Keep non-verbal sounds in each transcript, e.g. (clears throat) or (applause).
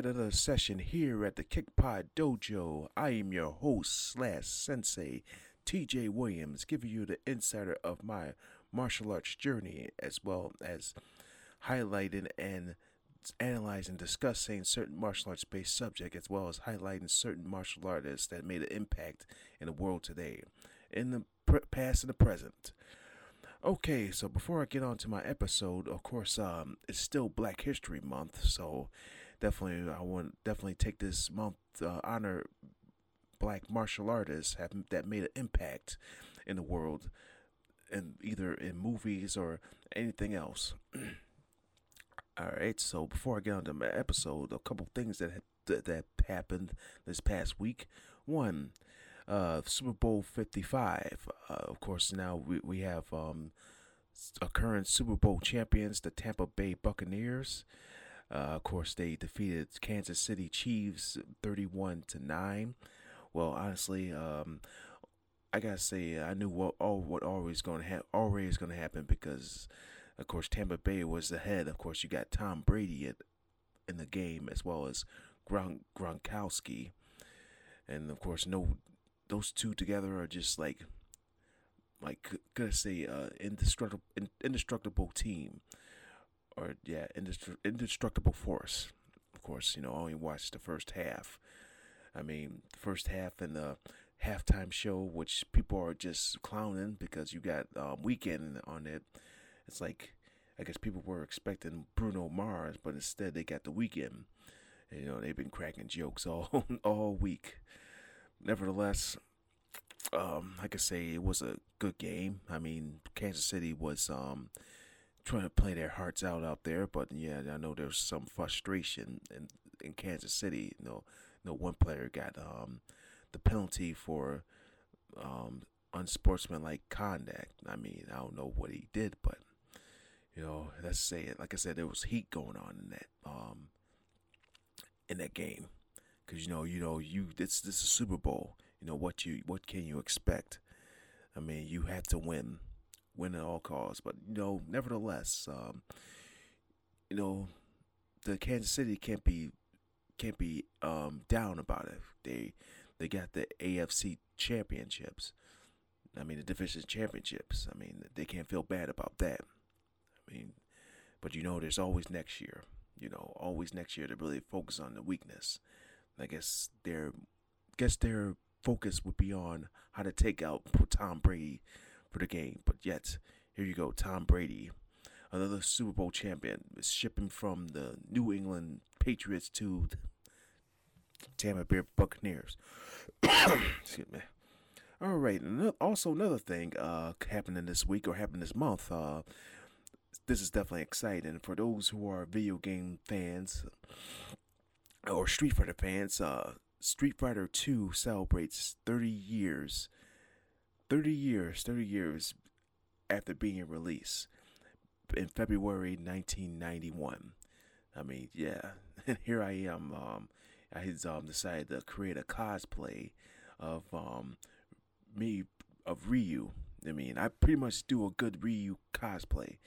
yet another session here at the Kickpod Dojo. I am your host slash sensei, TJ Williams, giving you the insider of my martial arts journey, as well as highlighting and analyzing, discussing certain martial arts based subject, as well as highlighting certain martial artists that made an impact in the world today, in the past and the present. Okay, so before I get on to my episode, of course, um, it's still Black History Month, so definitely I want definitely take this month uh, honor black martial artists have that made an impact in the world, and either in movies or anything else. (clears throat) All right, so before I get on to my episode, a couple things that that, that happened this past week. One, uh, Super Bowl 55. Uh, of course, now we, we have um, a current Super Bowl champions, the Tampa Bay Buccaneers. Uh, of course, they defeated Kansas City Chiefs 31 to 9. Well, honestly, um, I gotta say, I knew what all what always to ha- going to happen because, of course, Tampa Bay was ahead. Of course, you got Tom Brady at, in the game as well as Gron- Gronkowski, and of course, no those two together are just like like gonna say uh indestructible indestructible team or yeah indestru- indestructible force. Of course you know I only watched the first half. I mean the first half and the halftime show which people are just clowning because you got um, Weeknd on it. It's like i guess people were expecting bruno mars but instead they got the Weeknd you know they've been cracking jokes (laughs) all all week. Nevertheless, um, like I say, it was a good game. I mean, Kansas City was um, trying to play their hearts out out there, but yeah, I know there's some frustration in in Kansas City. You know, you know one player got um, the penalty for um, unsportsmanlike conduct. I mean, I don't know what he did, but you know, let's say it. Like I said, there was heat going on in that um, in that game because you know you know you this this is Super Bowl. You know what you what can you expect? I mean, you have to win, win at all costs. But you know, nevertheless, um, you know, the Kansas City can't be can't be um, down about it. They they got the AFC championships. I mean, the division championships. I mean, they can't feel bad about that. I mean, but you know, there's always next year. You know, always next year to really focus on the weakness. I guess their guess their focus would be on how to take out Tom Brady for the game. But yet, here you go, Tom Brady, another Super Bowl champion, is shipping from the New England Patriots to the Tampa Bay Buccaneers. (coughs) Excuse me. All right, also another thing uh, happening this week or happening this month. Uh, this is definitely exciting for those who are video game fans or Street Fighter fans, uh, Street Fighter 2 celebrates 30 years. 30 years, 30 years after being released in February 1991. I mean, yeah, (laughs) here I am. Um, I um, decided to create a cosplay of um, me of Ryu. I mean, I pretty much do a good Ryu cosplay.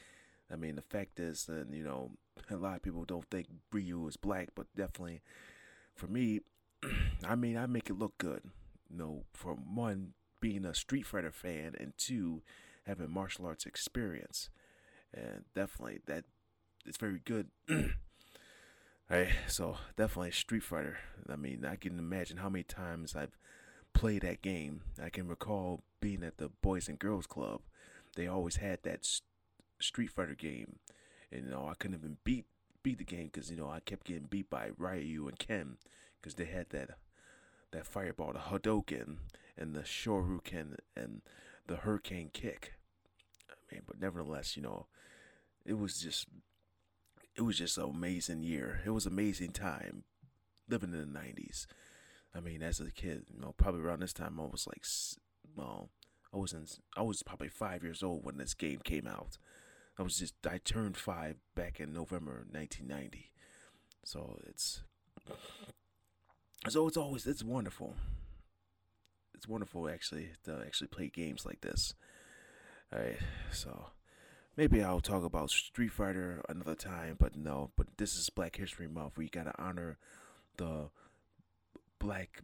I mean, the fact is that you know a lot of people don't think Ryu is black, but definitely for me, (clears throat) I mean, I make it look good. You know, for one, being a Street Fighter fan, and two, having martial arts experience, and definitely that it's very good. (clears throat) Right, so definitely Street Fighter. I mean, I can imagine how many times I've played that game. I can recall being at the Boys and Girls Club. They always had that Street Fighter game, and you know I couldn't even beat beat the game because you know I kept getting beat by Ryu and Ken because they had that that fireball, the Hadouken and the Shoryuken and the Hurricane Kick. I mean, but nevertheless, you know, it was just it was just an amazing year. It was amazing time living in the '90s. I mean, as a kid, you know, probably around this time, I was like, well, I was in, I was probably five years old when this game came out. I was just, I turned five back in November 1990. So it's, so it's always, it's wonderful. It's wonderful actually to actually play games like this. All right, so maybe I'll talk about Street Fighter another time, but no, but this is Black History Month you gotta honor the black,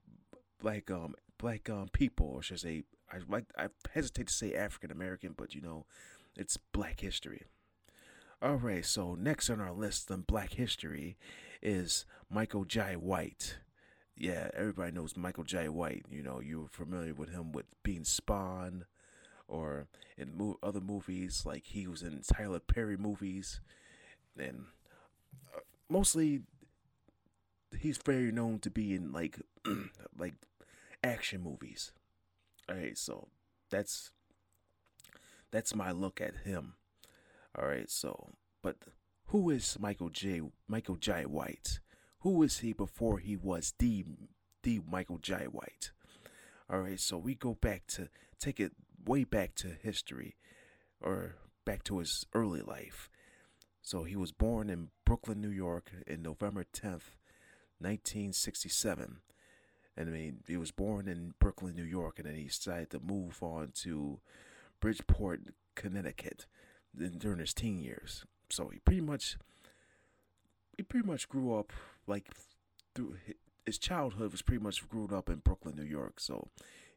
black, um, black, um, people, or should I say, I like, I hesitate to say African American, but you know, it's Black History. All right, so next on our list on Black History is Michael Jai White. Yeah, everybody knows Michael J. White. You know, you're familiar with him with being Spawn, or in mo- other movies like he was in Tyler Perry movies, and uh, mostly he's very known to be in like (clears throat) like action movies. All right, so that's that's my look at him. All right, so but who is Michael J. Michael J. White? Who is he before he was the the Michael Jai White? All right, so we go back to take it way back to history or back to his early life. So he was born in Brooklyn, New York in November 10th, 1967. And I mean, he was born in Brooklyn, New York, and then he decided to move on to Bridgeport, Connecticut during his teen years. So he pretty much he pretty much grew up like through his childhood was pretty much grew up in Brooklyn, New York. So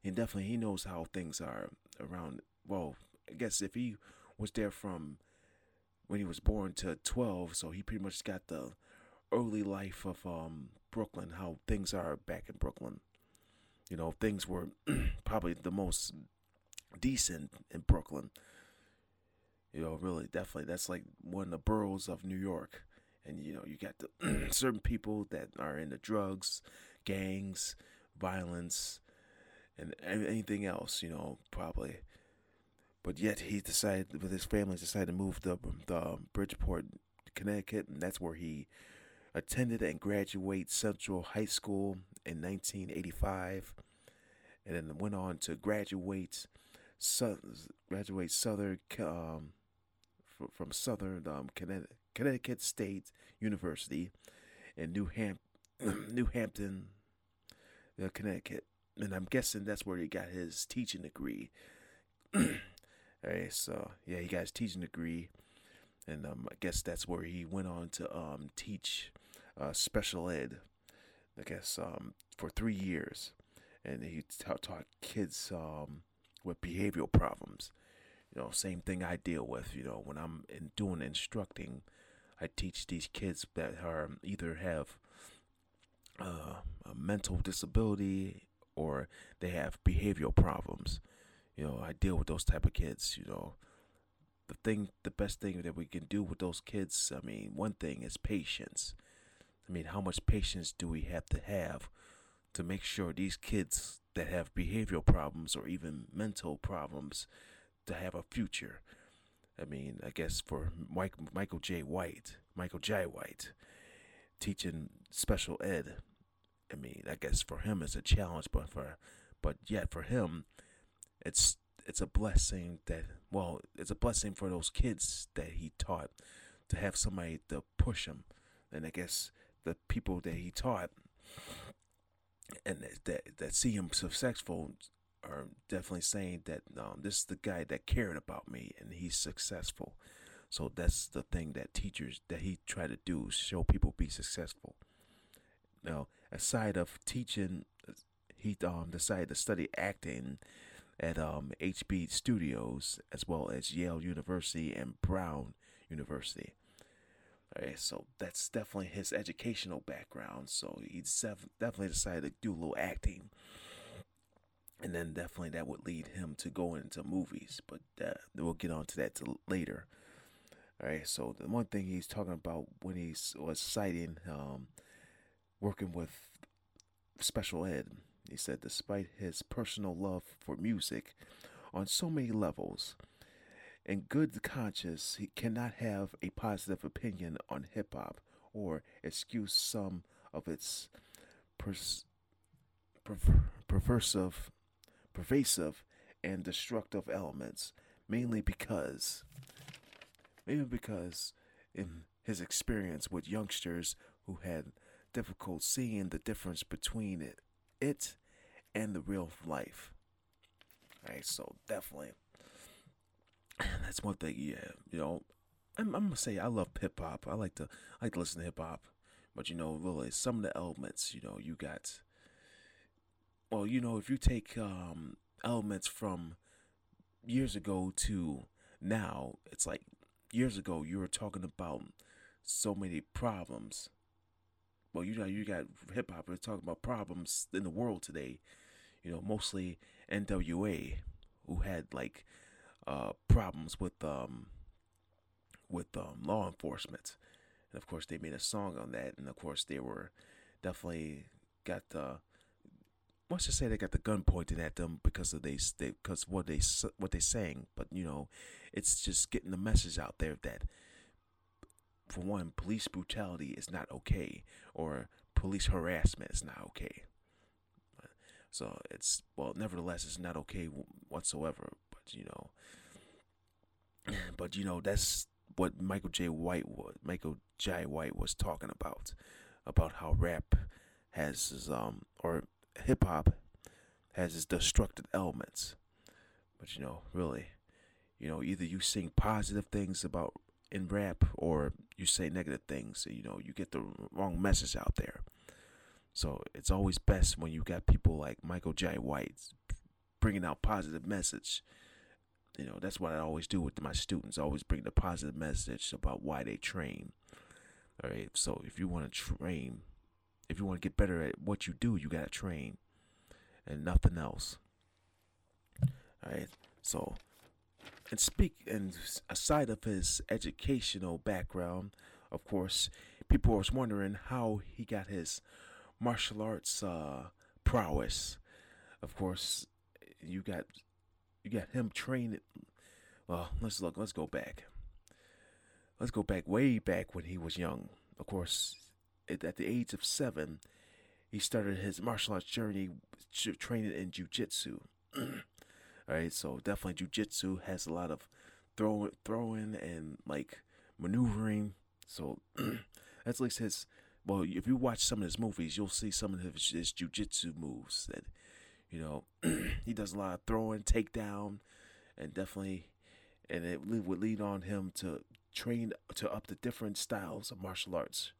and definitely he knows how things are around. Well, I guess if he was there from when he was born to 12, so he pretty much got the early life of um, Brooklyn, how things are back in Brooklyn. You know, things were (clears throat) probably the most decent in Brooklyn. You know, really, definitely, that's like one of the boroughs of New York. And you know, you got the (clears throat) certain people that are into drugs, gangs, violence, and anything else. You know, probably. But yet he decided, with his family, decided to move to the Bridgeport, Connecticut, and that's where he attended and graduated Central High School in 1985, and then went on to graduate, graduate Southern um, from Southern um, Connecticut State University in New Ham (clears throat) New Hampton, uh, Connecticut, and I'm guessing that's where he got his teaching degree. (clears throat) Alright, so yeah, he got his teaching degree, and um, I guess that's where he went on to um, teach uh, special ed. I guess um, for three years, and he ta- taught kids um, with behavioral problems. You know, same thing I deal with. You know, when I'm in doing instructing, I teach these kids that are either have uh, a mental disability or they have behavioral problems you know, I deal with those type of kids, you know. The thing the best thing that we can do with those kids, I mean, one thing is patience. I mean, how much patience do we have to have to make sure these kids that have behavioral problems or even mental problems to have a future? I mean, I guess for Mike, Michael J. White, Michael J. White, teaching special ed, I mean, I guess for him it's a challenge, but for, but yet for him, it's it's a blessing that well it's a blessing for those kids that he taught to have somebody to push him and i guess the people that he taught and that that see him successful are definitely saying that um, this is the guy that cared about me and he's successful so that's the thing that teachers that he tried to do show people be successful now aside of teaching he um, decided to study acting at um, HB Studios as well as Yale University and Brown University. All right, so that's definitely his educational background. So he definitely decided to do a little acting, and then definitely that would lead him to go into movies. But we'll get on to that later. All right, so the one thing he's talking about when he was citing um, working with special ed he said, despite his personal love for music on so many levels, in good conscience, he cannot have a positive opinion on hip hop or excuse some of its pers- perversive, pervasive, and destructive elements, mainly because, mainly because in his experience with youngsters who had difficult seeing the difference between it, it and the real life. Alright, so definitely, (sighs) that's one thing. Yeah, you know, I'm, I'm gonna say I love hip hop. I like to I like to listen to hip hop, but you know, really, some of the elements, you know, you got. Well, you know, if you take um, elements from years ago to now, it's like years ago you were talking about so many problems. Well, you got you got hip hop talking about problems in the world today. You know, mostly NWA, who had like uh, problems with um, with um, law enforcement, and of course they made a song on that, and of course they were definitely got the let's just say they got the gun pointed at them because of they because what they what they saying, but you know, it's just getting the message out there that for one, police brutality is not okay, or police harassment is not okay. So it's well, nevertheless, it's not okay whatsoever. But you know, (clears throat) but you know that's what Michael J. White was. Michael J. White was talking about about how rap has um or hip hop has its destructive elements. But you know, really, you know, either you sing positive things about in rap or you say negative things. You know, you get the wrong message out there. So it's always best when you got people like Michael J. White bringing out positive message. You know, that's what I always do with my students. I always bring the positive message about why they train. All right. So if you want to train, if you want to get better at what you do, you got to train and nothing else. All right. So, and speak, and aside of his educational background, of course, people was wondering how he got his martial arts uh, prowess. Of course, you got you got him trained. Well, let's look. Let's go back. Let's go back way back when he was young. Of course, at the age of seven, he started his martial arts journey training in jujitsu. (clears throat) All right, so definitely jujitsu has a lot of throwing, throwing, and like maneuvering. So (clears throat) that's like his. Well, if you watch some of his movies, you'll see some of his, his jujitsu moves that, you know, (clears throat) he does a lot of throwing, takedown, and definitely, and it would lead on him to train to up the different styles of martial arts.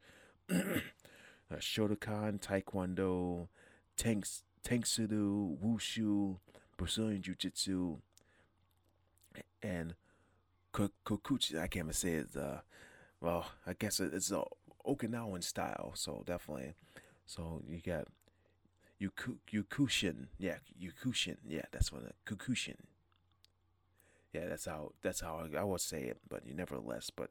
(clears throat) uh, Shotokan, Taekwondo, Tanks, Tang Soo Do, Wushu, Brazilian Jiu Jitsu, and Kokuchi. I can't even say it. Uh, well, I guess it's a Okinawan style, so definitely. So you got Yuku, Yukushin, yeah, Yukushin, yeah, that's what it, Kukushin. Yeah, that's how that's how I, I would say it, but nevertheless, but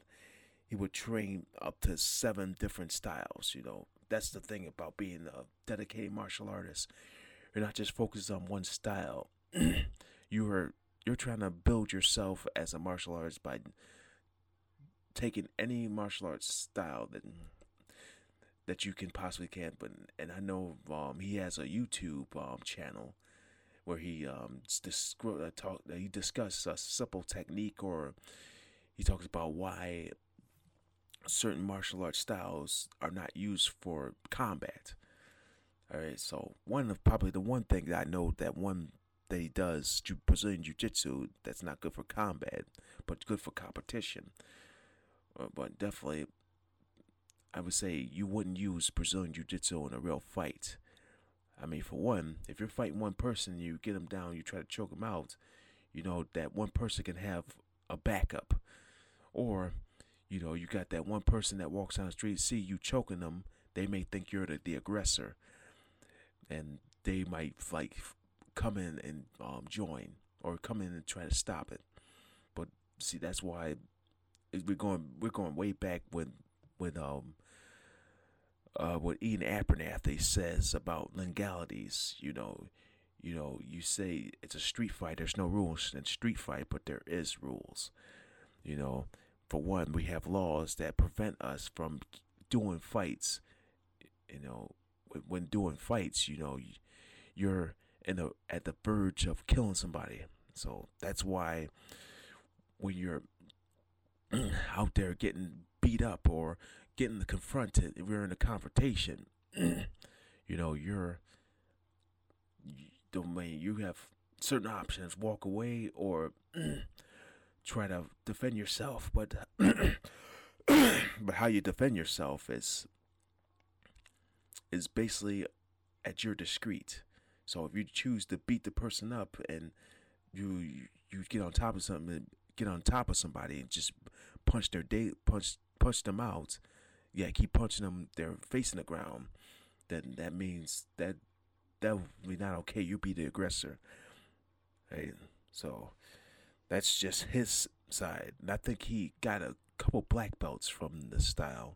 he would train up to seven different styles. You know, that's the thing about being a dedicated martial artist. You're not just focused on one style. (clears throat) you are you're trying to build yourself as a martial artist by taking any martial arts style that that you can possibly can. But and I know um, he has a YouTube um, channel where he um uh, talk he discusses a simple technique or he talks about why certain martial arts styles are not used for combat. All right, so one of probably the one thing that I know that one that he does Brazilian Jiu Jitsu that's not good for combat, but good for competition. Uh, but definitely, I would say you wouldn't use Brazilian Jiu Jitsu in a real fight. I mean, for one, if you're fighting one person, you get them down, you try to choke them out, you know, that one person can have a backup. Or you know, you got that one person that walks down the street, see you choking them, they may think you're the, the aggressor, and they might like come in and um, join or come in and try to stop it. But see, that's why we're going we're going way back when when um uh what Iain Abernethy says about legalities. You know, you know, you say it's a street fight. There's no rules in street fight, but there is rules. You know, for one, we have laws that prevent us from doing fights. You know, when doing fights, you know, you, you're in the at the verge of killing somebody. So that's why when you're (clears throat) out there getting beat up or getting confronted, if you're in a confrontation, (clears throat) you know, you're domain you have certain options walk away or (clears throat) try to defend yourself but (clears throat) but how you defend yourself is is basically at your discreet so if you choose to beat the person up and you you get on top of something get on top of somebody and just punch their day punch punch them out yeah keep punching them they're facing the ground then that means that that would be not okay. You be the aggressor. Right? So that's just his side. And I think he got a couple black belts from the style.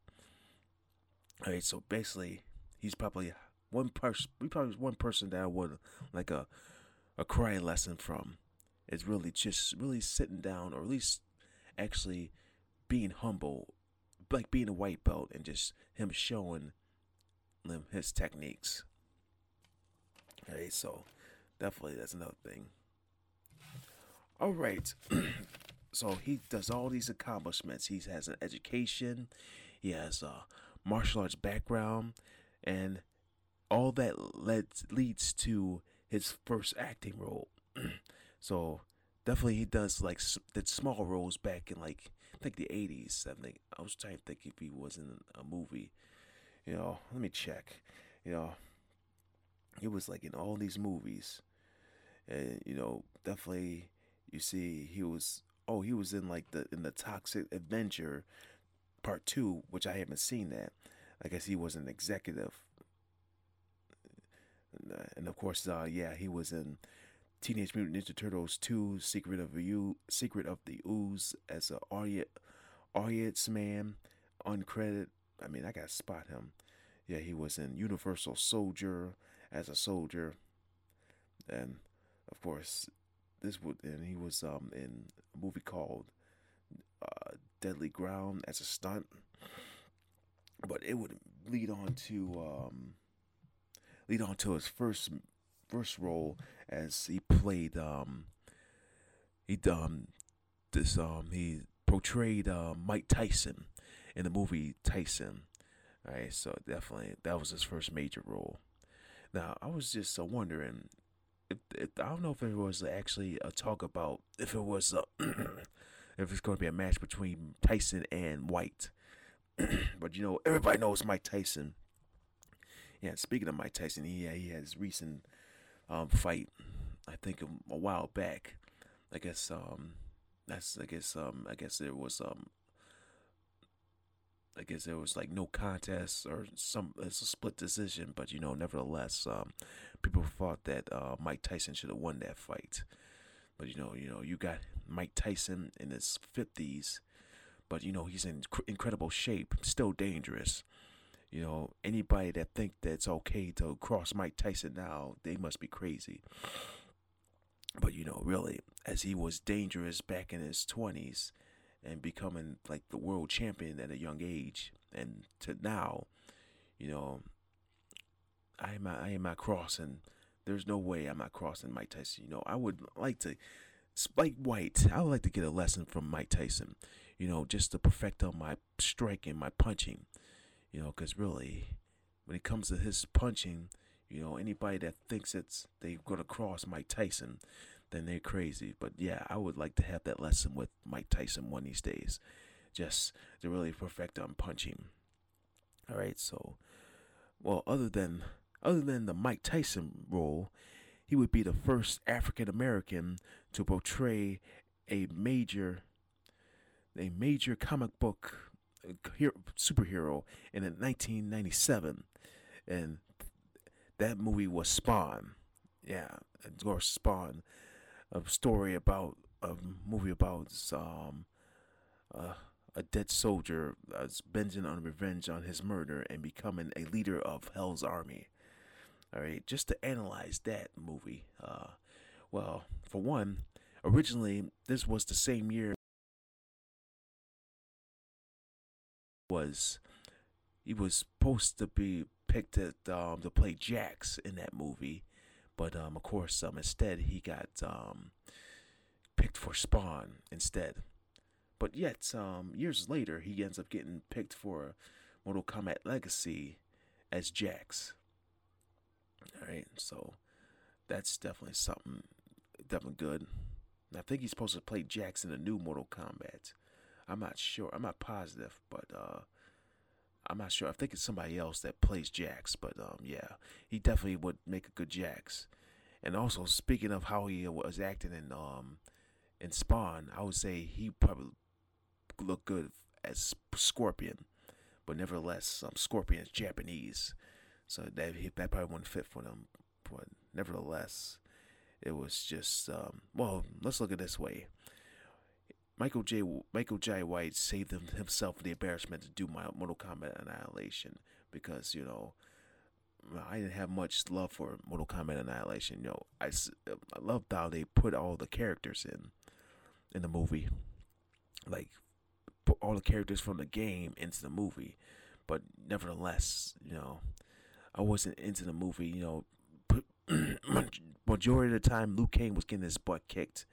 All right, so basically, he's probably one person. We probably one person that I would like a a cry lesson from. Is really just really sitting down, or at least actually being humble, like being a white belt, and just him showing them his techniques. All right, so definitely that's another thing. All right. (clears throat) so he does all these accomplishments. He has an education, he has a martial arts background, and all that led, leads to his first acting role. (clears throat) so definitely he does like the small roles back in like I think the 80s. I think I was trying to think if he was in a movie. You know, let me check. You know, he was like in all these movies, and you know, definitely you see he was. Oh, he was in like the in the Toxic Avenger part two, which I haven't seen that. I guess he was an executive, and, of course, uh, yeah, he was in Teenage Mutant Ninja Turtles 2, Secret of the Secret of the Ooze as a Arya, Arya's man, uncredited. I mean, I gotta spot him. Yeah, he was in Universal Soldier, as a soldier, and of course, this would and he was um in a movie called uh, Deadly Ground as a stunt, but it would lead on to um lead on to his first first role as he played um he um this um he portrayed uh, Mike Tyson in the movie Tyson. All right, so definitely that was his first major role. Now, I was just uh, wondering if, if, I don't know if it was actually a talk about if it was uh, (clears throat) if it's going to be a match between Tyson and White. (clears throat) but you know, everybody knows Mike Tyson. Yeah, speaking of Mike Tyson, he he has recent um, fight. I think a, a while back. I guess um that's I guess um I guess there was um I guess there was like no contest or some it's a split decision, but you know, nevertheless, um, people thought that uh, Mike Tyson should have won that fight. But you know, you know, you got Mike Tyson in his fifties, but you know he's in cr- incredible shape, still dangerous. You know, anybody that think that it's okay to cross Mike Tyson now, they must be crazy. But you know, really, as he was dangerous back in his twenties, and becoming like the world champion at a young age. And to now you know i am i am not crossing. There's no way i'm not crossing mike tyson. You know i would like to spike white i would like to get a lesson from mike tyson you know just to perfect on my striking my punching you know because really when it comes to his punching you know anybody that thinks it's they're to cross mike tyson then they're crazy. But yeah, I would like to have that lesson with Mike Tyson one of these days, just to really perfect on punching. All right, so well, other than other than the Mike Tyson role, he would be the first African American to portray a major a major comic book uh, hero, superhero in 1997, and that movie was Spawn. Yeah, or Spawn a story about a movie about um uh, a dead soldier that's bending on revenge on his murder and becoming a leader of Hell's Army. All right, just to analyze that movie. Uh, well, for one, originally this was the same year was he was supposed to be picked at, um, to play Jax in that movie, But um, of course, um, instead he got um, picked for Spawn instead. But yet, um, years later, he ends up getting picked for Mortal Kombat Legacy as Jax. All right, so that's definitely something, definitely good. I think he's supposed to play Jax in the new Mortal Kombat. I'm not sure. I'm not positive, but uh, I'm not sure. I think it's somebody else that plays Jax, but um, yeah, he definitely would make a good Jax. And also, speaking of how he was acting in um in Spawn, I would say he probably looked good as Scorpion, but nevertheless, um, Scorpion is Japanese, so that he, that probably wouldn't fit for them. But nevertheless, it was just um, well. Let's look at this way. Michael J. Michael J. White saved him, himself the embarrassment to do my Mortal Kombat Annihilation because you know I didn't have much love for Mortal Kombat Annihilation. You know, I, I loved how they put all the characters in in the movie, like put all the characters from the game into the movie. But nevertheless, you know, I wasn't into the movie. You know, (clears throat) majority of the time, Liu Kang was getting his butt kicked.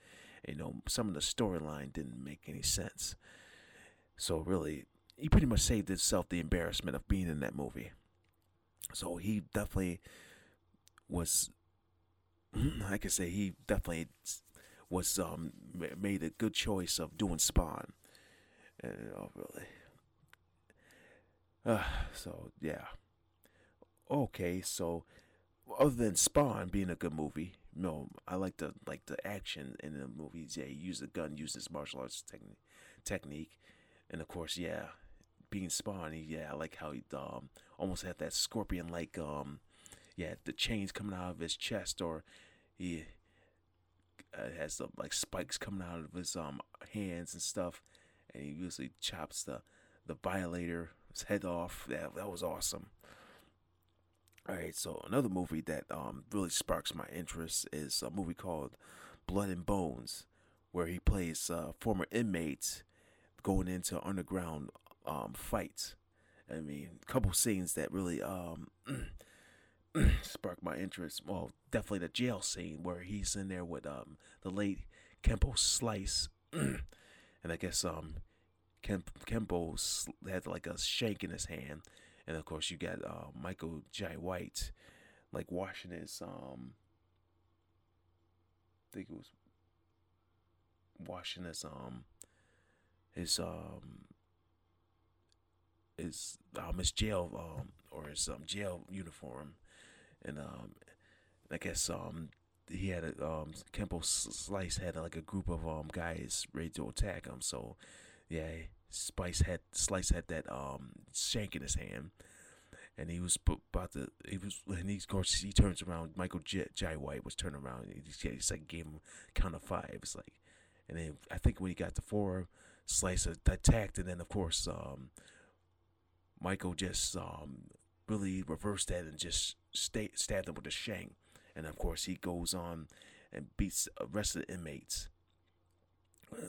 You know, some of the storyline didn't make any sense. So really, he pretty much saved himself the embarrassment of being in that movie. So he definitely was. (clears throat) I could say he definitely was um made a good choice of doing Spawn. You know, really. Uh, so yeah. Okay, so other than Spawn being a good movie, know, I like the like the action in the movies. Yeah, he used a gun, used his martial arts technique, technique, and of course, yeah, being Spawn. Yeah, I like how he um almost had that scorpion like um yeah the chains coming out of his chest, or he uh, has the like spikes coming out of his um hands and stuff, and he usually chops the the violator's head off. That that was awesome. All right, so another movie that um, really sparks my interest is a movie called Blood and Bones, where he plays uh, former inmates going into underground um, fights. I mean, a couple scenes that really um, (clears throat) sparked my interest. Well, definitely the jail scene where he's in there with um, the late Kimbo Slice, (clears throat) and I guess um, Kimbo had like a shank in his hand and of course you got uh, Michael J. White, like washing his um, I think it was washing his um, his um, his um his jail um or his um jail uniform, and um, I guess um he had a um Kimbo Slice had like a group of um guys ready to attack him, so yeah Spice had Slice had that um shank in his hand, and he was about to. He was, and he's course he turns around. Michael J, White was turning around. And he, he's like gave him count of five. It's like, and then I think when he got to four, Slice attacked, and then of course um, Michael just um really reversed that and just stay, stabbed him with a shank, and of course he goes on and beats the rest of the inmates.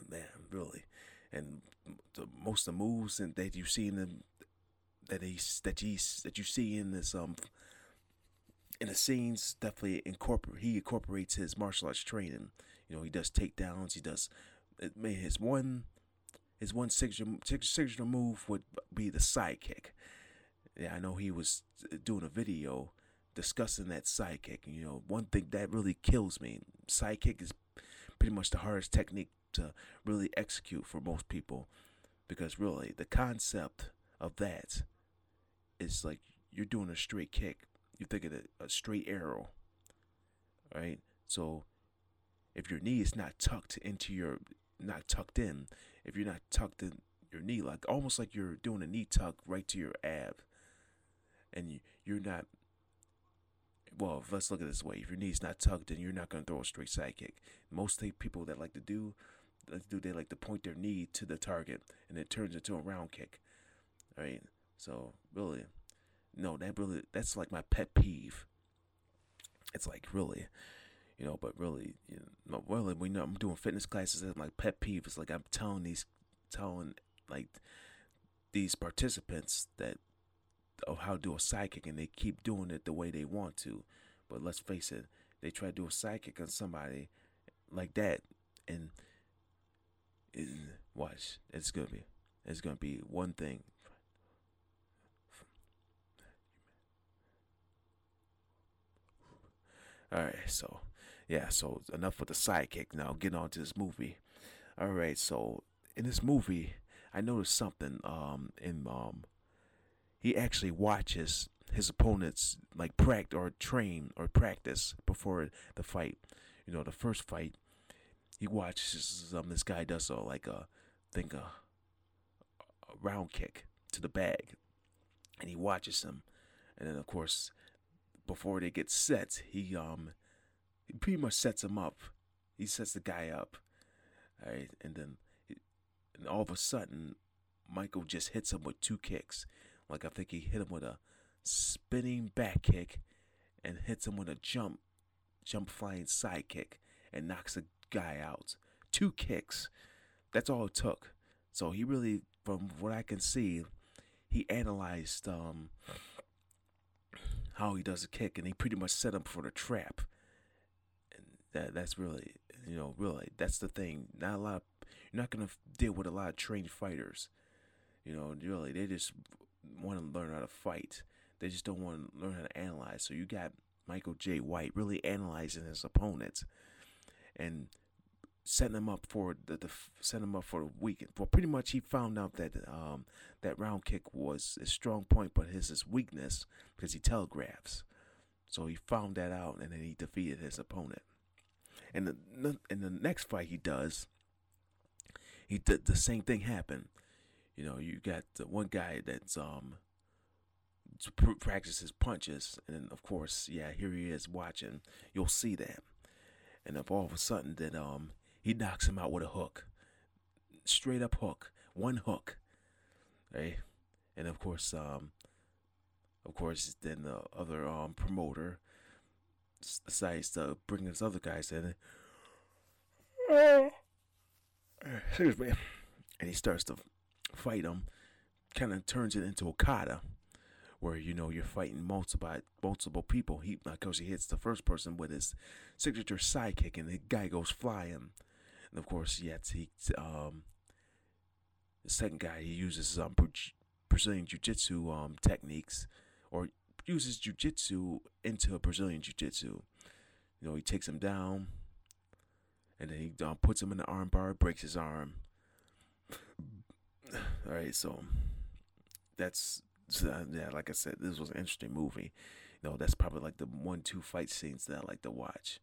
Man, really and the, most of the moves and that you see in the that he's that he's that you see in this um in the scenes definitely incorporate he incorporates his martial arts training. You know, he does takedowns. He does. It, man, his one his one signature signature move would be the sidekick. Yeah, I know he was doing a video discussing that sidekick. You know, one thing that really kills me. Sidekick is pretty much the hardest technique to really execute for most people. Because really the concept of that is like you're doing a straight kick. You think thinking a, a straight arrow right? So if your knee is not tucked into your not tucked in if you're not tucked in your knee like almost like you're doing a knee tuck right to your ab and you, you're not well let's look at this way. If your knee's not tucked in you're not going to throw a straight side kick most people that like to do do they like to point their knee to the target and it turns into a round kick. Right? So really, no, that really that's like my pet peeve. It's like really, you know, but really, you know, really, when I'm doing fitness classes, it's my pet peeve. is like I'm telling these, telling like these participants that of how to do a kick, and they keep doing it the way they want to, But let's face it, they try to do a sidekick on somebody like that, and watch, it's gonna be, it's gonna be one thing. All right, so yeah, so enough with the sidekick. Now get on to this movie. All right, so in this movie, I noticed something. Um, in um, he actually watches his opponents like practice or train or practice before the fight. You know, the first fight, he watches um this guy does so like a think a, a round kick to the bag, and he watches him, and then of course, before they get set, he um he pretty much sets him up. He sets the guy up, right, and then and all of a sudden, Michael just hits him with two kicks. Like I think he hit him with a spinning back kick and hits him with a jump, jump flying side kick and knocks the guy out. Two kicks. That's all it took. So he really, from what I can see, he analyzed um, how he does a kick and he pretty much set him for the trap. And that that's really, you know, really that's the thing. Not a lot. Of, you're not gonna deal with a lot of trained fighters. You know, really, they just want to learn how to fight. They just don't want to learn how to analyze. So you got Michael J. White really analyzing his opponents and setting him up for the, the setting him up for the weekend. Well, pretty much he found out that um, that round kick was his strong point, but his his weakness because he telegraphs. So he found that out, and then he defeated his opponent. And the in the next fight he does, he did the same thing happen. You know, you got the one guy that's um practices punches, and of course, yeah, here he is watching. You'll see that, and if all of a sudden that um he knocks him out with a hook, straight up hook, one hook, right? And of course, um, of course, then the other um promoter decides to bring his other guys in. (sniffs) Excuse me, and he starts to fight him. Kind of turns it into a kata where you know you're fighting multiple multiple people. He because he hits the first person with his signature sidekick, and the guy goes flying. And of course, yet he um the second guy he uses um Brazilian jiu jitsu um techniques or uses jiu jitsu into Brazilian jiu jitsu. You know, he takes him down, and then he um, puts him in the armbar, breaks his arm. (sighs) All right, so that's so, yeah, like I said, this was an interesting movie. You know, that's probably like the one two fight scenes that I like to watch.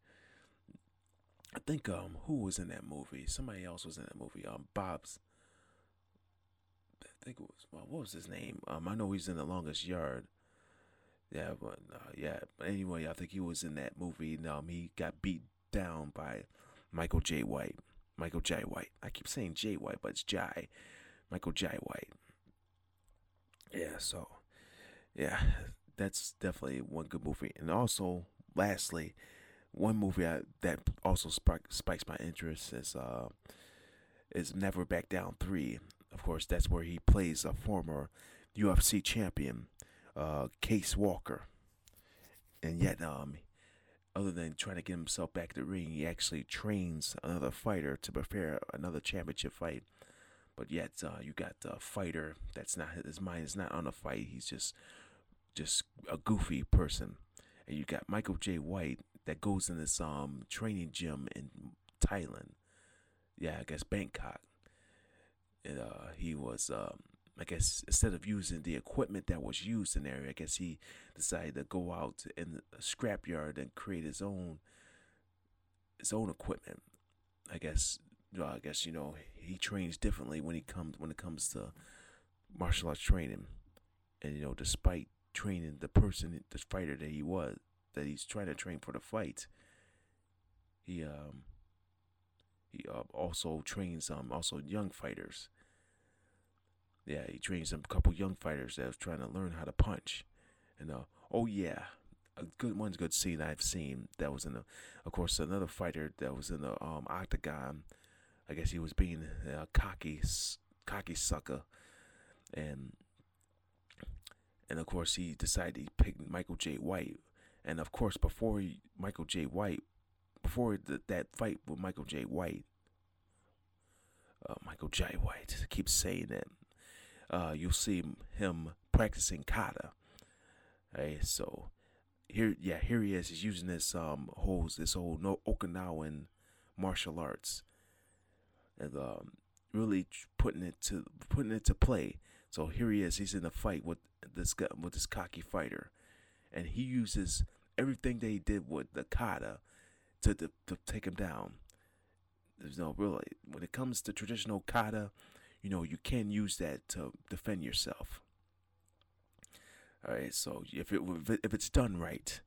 I think um who was in that movie? Somebody else was in that movie. Um Bob's I think it was well, what was his name? Um I know he's in the longest yard. Yeah, but uh, yeah. But anyway, I think he was in that movie. And, um, he got beat down by Michael J. White. Michael J. White. I keep saying J. White, but it's Jai. Michael J. White. Yeah, so yeah, that's definitely one good movie. And also, lastly, one movie I, that also spark, spikes my interest is uh is Never Back Down Three. Of course, that's where he plays a former UFC champion, uh, Case Walker. And yet, um, other than trying to get himself back to the ring, he actually trains another fighter to prepare another championship fight. But yet, uh, you got a fighter that's not his mind is not on the fight. He's just just a goofy person. And you got Michael J. White that goes in this um training gym in Thailand. Yeah, I guess Bangkok. And uh, he was um, I guess instead of using the equipment that was used in there, I guess he decided to go out in a scrapyard and create his own his own equipment. I guess well, I guess you know he trains differently when he comes when it comes to martial arts training, and you know despite training the person, the fighter that he was, that he's trying to train for the fight. He um he uh, also trains um also young fighters. Yeah, he trains some couple young fighters that are trying to learn how to punch. And uh oh yeah, a good one's good scene I've seen that was in the of course another fighter that was in the um octagon. I guess he was being a cocky cocky sucker and and of course he decided he picked Michael J. White And of course, before Michael J. White, before the, that fight with Michael J. White, uh, Michael J. White keeps saying that Uh, you'll see him practicing kata. Hey, so here, yeah, here he is. He's using this um whole this whole no Okinawan martial arts, and um, really putting it to putting it to play. So here he is. He's in the fight with this with this cocky fighter, and he uses everything they did with the kata to, to to take him down. There's no really when it comes to traditional kata, you know you can use that to defend yourself. All right, so if it if it's done right,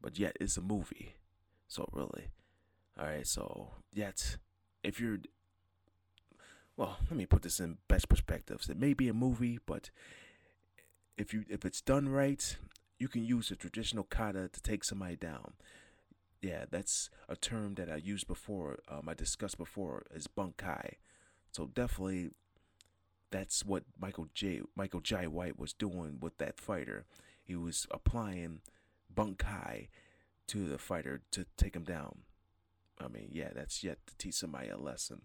but yet it's a movie, so really, all right, so yet if you're well, let me put this in best perspectives. It may be a movie, but if you if it's done right, you can use a traditional kata to take somebody down. Yeah, that's a term that I used before. Um, I discussed before is bunkai. So definitely, that's what Michael Jai Michael Jai White was doing with that fighter. He was applying bunkai to the fighter to take him down. I mean, yeah, that's yet to teach somebody a lesson.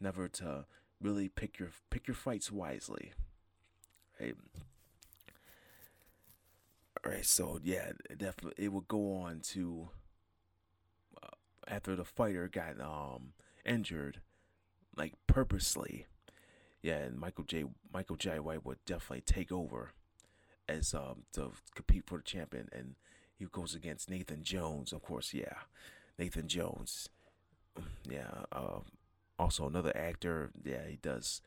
Never to really pick your pick your fights wisely. Right. All right. So yeah, it definitely it would go on to uh, after the fighter got um injured, like purposely. Yeah, and Michael Jai Michael Jai White would definitely take over as um to compete for the champion, and he goes against Nathan Jones, of course. Yeah, Nathan Jones. Yeah. Uh, also another actor. Yeah, he does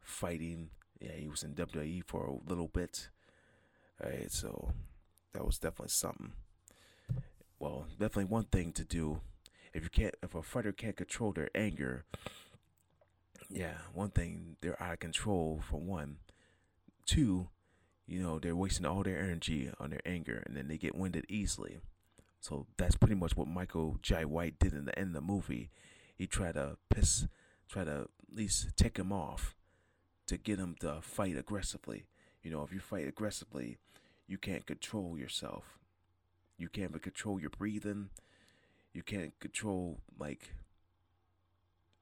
fighting. Yeah, he was in WWE for a little bit. All right, so that was definitely something. Well, definitely one thing to do if you can't if a fighter can't control their anger. Yeah, one thing they're out of control for one. Two, you know, they're wasting all their energy on their anger and then they get winded easily. So that's pretty much what Michael Jai White did in the end of the movie. He tried to piss, try to at least take him off to get him to fight aggressively. You know, if you fight aggressively, you can't control yourself. You can't control your breathing. You can't control like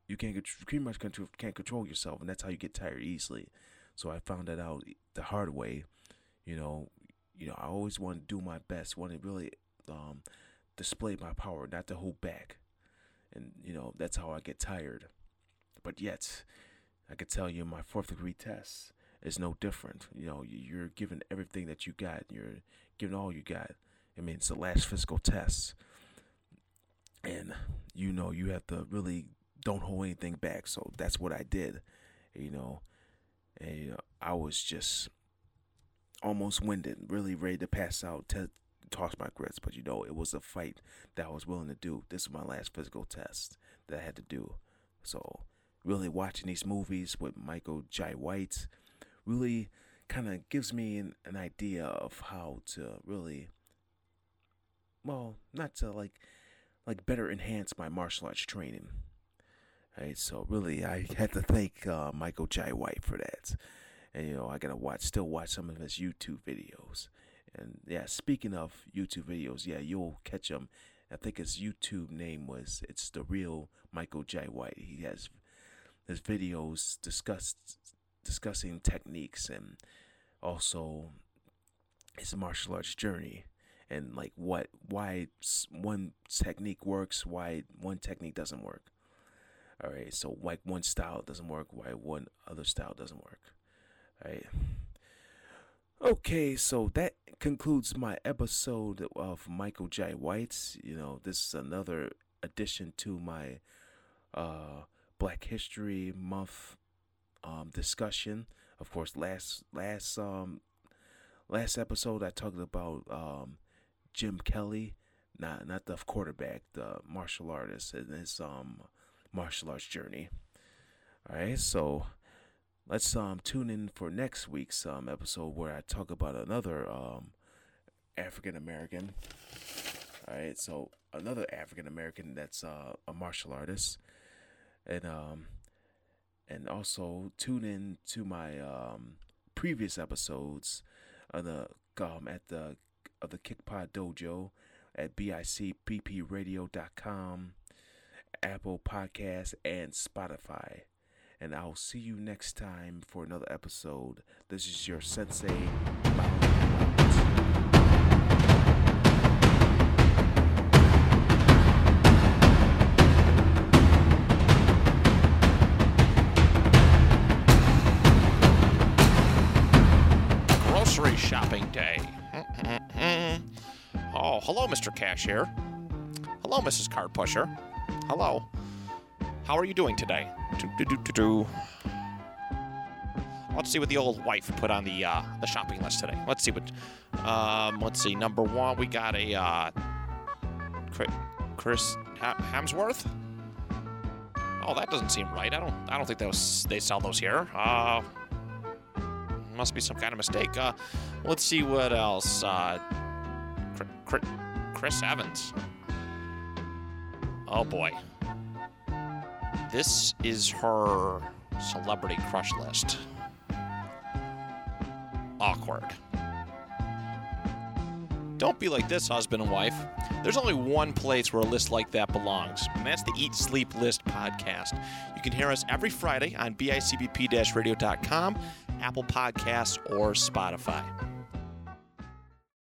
you can't get pretty much control, can't control yourself, and that's how you get tired easily. So I found that out the hard way. You know, you know, I always want to do my best, want to really um, display my power, not to hold back. And you know, that's how I get tired. But yet, I could tell you, my fourth degree test is no different. You know, you're giving everything that you got. You're giving all you got. I mean, it's the last physical test, and you know you have to really don't hold anything back. So that's what I did. You know, and you know, I was just almost winded, really ready to pass out, to toss my grits. But you know, it was a fight that I was willing to do. This was my last physical test that I had to do. So really watching these movies with Michael Jai White really kind of gives me an, an idea of how to really well not to like like better enhance my martial arts training. Right so really i (laughs) had to thank uh, michael jai white for that. And you know i gotta watch still watch some of his youtube videos. And yeah speaking of youtube videos yeah you'll catch him i think his youtube name was it's the real michael jai white. He has his videos discussed discussing techniques and also his martial arts journey and like what why one technique works why one technique doesn't work. All right so like one style doesn't work why one other style doesn't work. All right okay so that concludes my episode of michael jai White you know this is another addition to my uh black history month um, discussion. Of course, last last um, last episode I talked about um, Jim Kelly, not not the quarterback, the martial artist and his um martial arts journey. All right, so let's um tune in for next week's um episode where I talk about another um African American. All right, so another African American that's uh, a martial artist, and um and also tune in to my um, previous episodes on the um, at the of the Kickpod Dojo at bicbpradio.com, Apple Podcasts, and Spotify. And I'll see you next time for another episode. This is your sensei. Shopping day. (laughs) oh, hello, Mr. Cashier. Hello, Mrs. Card Pusher. Hello. How are you doing today? Do-do-do-do-do. Let's see what the old wife put on the uh, the shopping list today. Let's see what. Um, let's see. Number one, we got a uh, Chris Hemsworth. Oh, that doesn't seem right. I don't. I don't think those they sell those here. Uh, must be some kind of mistake. Uh, let's see what else. Uh, Chris Evans. Oh boy. This is her celebrity crush list. Awkward. Don't be like this, husband and wife. There's only one place where a list like that belongs, and that's the Eat Sleep List podcast. You can hear us every Friday on bicbp radio.com, Apple Podcasts, or Spotify.